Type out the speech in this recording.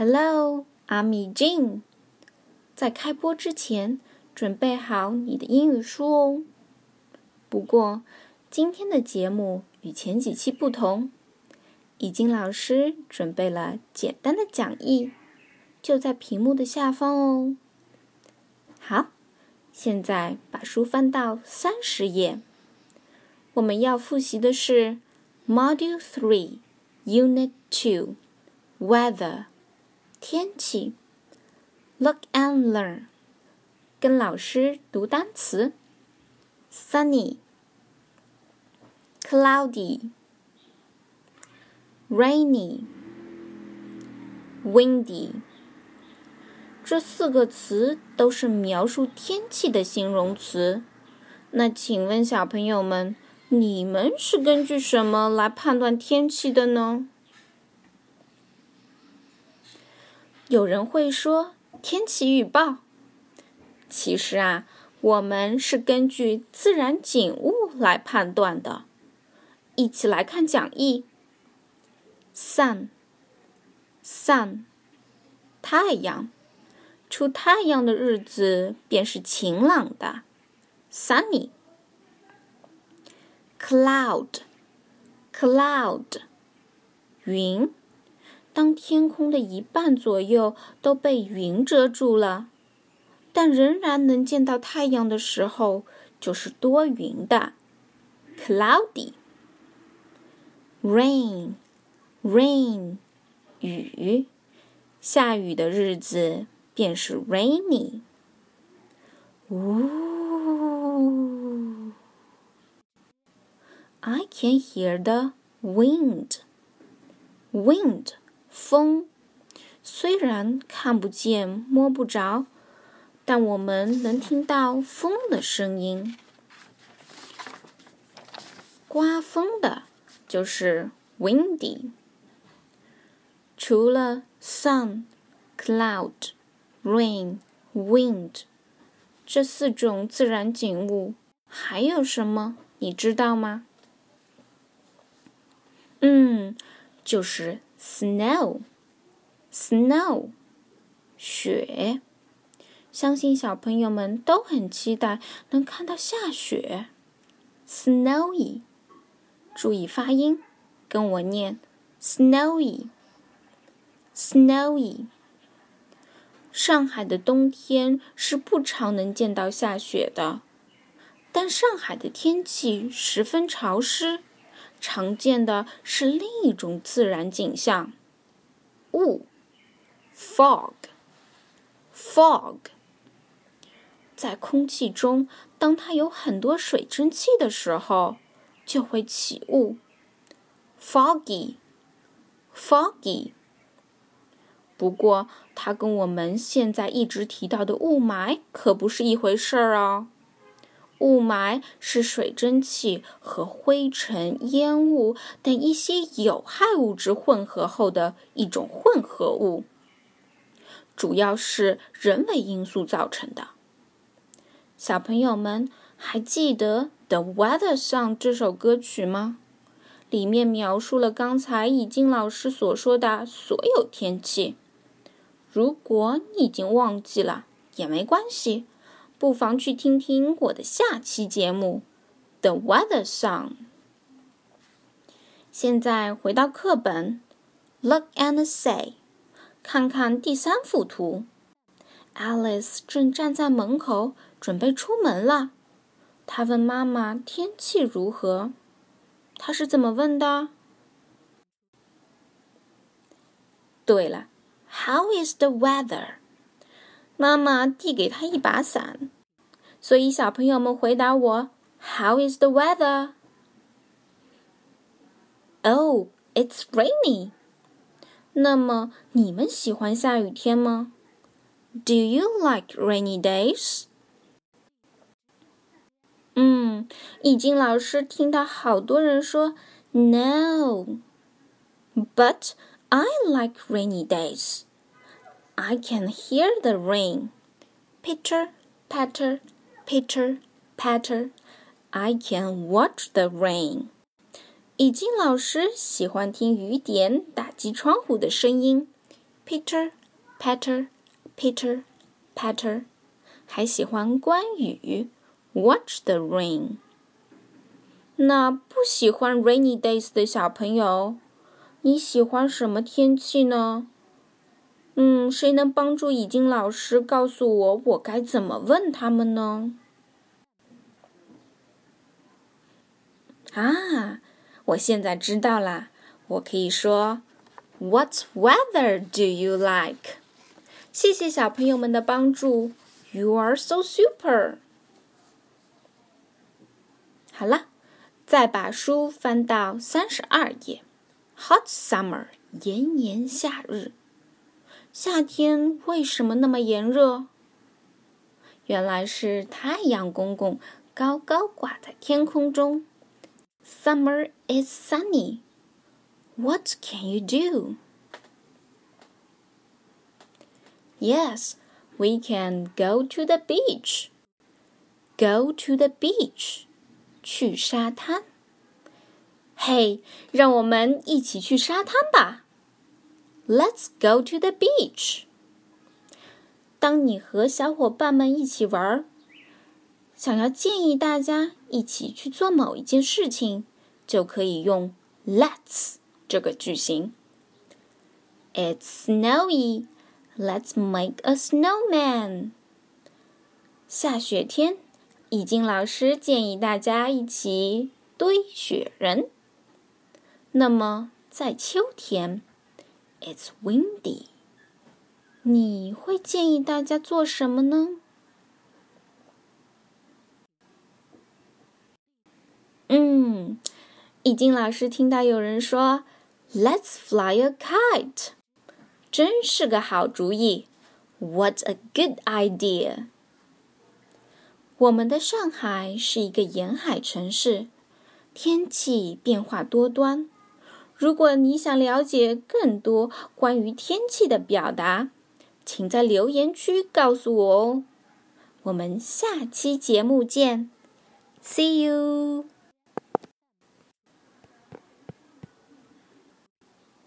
Hello, I'm Jean。在开播之前，准备好你的英语书哦。不过，今天的节目与前几期不同，已经老师准备了简单的讲义，就在屏幕的下方哦。好，现在把书翻到三十页。我们要复习的是 Module Three, Unit Two, Weather。天气，Look and learn，跟老师读单词：sunny，cloudy，rainy，windy。这四个词都是描述天气的形容词。那请问小朋友们，你们是根据什么来判断天气的呢？有人会说天气预报，其实啊，我们是根据自然景物来判断的。一起来看讲义。Sun，sun，太阳，出太阳的日子便是晴朗的，sunny。Cloud，cloud，云。当天空的一半左右都被云遮住了，但仍然能见到太阳的时候，就是多云的，cloudy。rain，rain，雨，下雨的日子便是 rainy。呜，I can hear the wind，wind。风虽然看不见、摸不着，但我们能听到风的声音。刮风的就是 windy。除了 sun、cloud、rain、wind 这四种自然景物，还有什么你知道吗？嗯，就是。Snow, snow，雪。相信小朋友们都很期待能看到下雪。Snowy，注意发音，跟我念：snowy，snowy。上海的冬天是不常能见到下雪的，但上海的天气十分潮湿。常见的是另一种自然景象，雾，fog，fog，在空气中，当它有很多水蒸气的时候，就会起雾，foggy，foggy。不过，它跟我们现在一直提到的雾霾可不是一回事儿哦。雾霾是水蒸气和灰尘、烟雾等一些有害物质混合后的一种混合物，主要是人为因素造成的。小朋友们还记得《The Weather Song》这首歌曲吗？里面描述了刚才已经老师所说的所有天气。如果你已经忘记了，也没关系。不妨去听听我的下期节目《The Weather Song》。现在回到课本，Look and say，看看第三幅图。Alice 正站在门口，准备出门了。她问妈妈天气如何。她是怎么问的？对了，How is the weather？妈妈递给他一把伞，所以小朋友们回答我：“How is the weather?” Oh, it's rainy. 那么你们喜欢下雨天吗？Do you like rainy days? 嗯，易经老师听到好多人说 “No, but I like rainy days.” I can hear the rain. Pitter, patter, pitter, patter. I can watch the rain. 已经老师喜欢听雨点打击窗户的声音 Peter, patter, Peter, patter，还喜欢关羽，Watch the rain。那不喜欢 rainy days 的小朋友，你喜欢什么天气呢？嗯，谁能帮助已经老师告诉我我该怎么问他们呢？啊，我现在知道啦，我可以说。What weather do you like？谢谢小朋友们的帮助。You are so super。好了，再把书翻到三十二页。Hot summer，炎炎夏日。夏天为什么那么炎热？原来是太阳公公高高挂在天空中。Summer is sunny。What can you do? Yes, we can go to the beach. Go to the beach. 去沙滩。嘿，让我们一起去沙滩吧。Let's go to the beach. 当你和小伙伴们一起玩，想要建议大家一起去做某一件事情，就可以用 Let's。这个句型。It's snowy. Let's make a snowman. 下雪天，易经老师建议大家一起堆雪人。那么在秋天，It's windy. 你会建议大家做什么呢？嗯，易经老师听到有人说。Let's fly a kite，真是个好主意。What a good idea！我们的上海是一个沿海城市，天气变化多端。如果你想了解更多关于天气的表达，请在留言区告诉我哦。我们下期节目见，See you。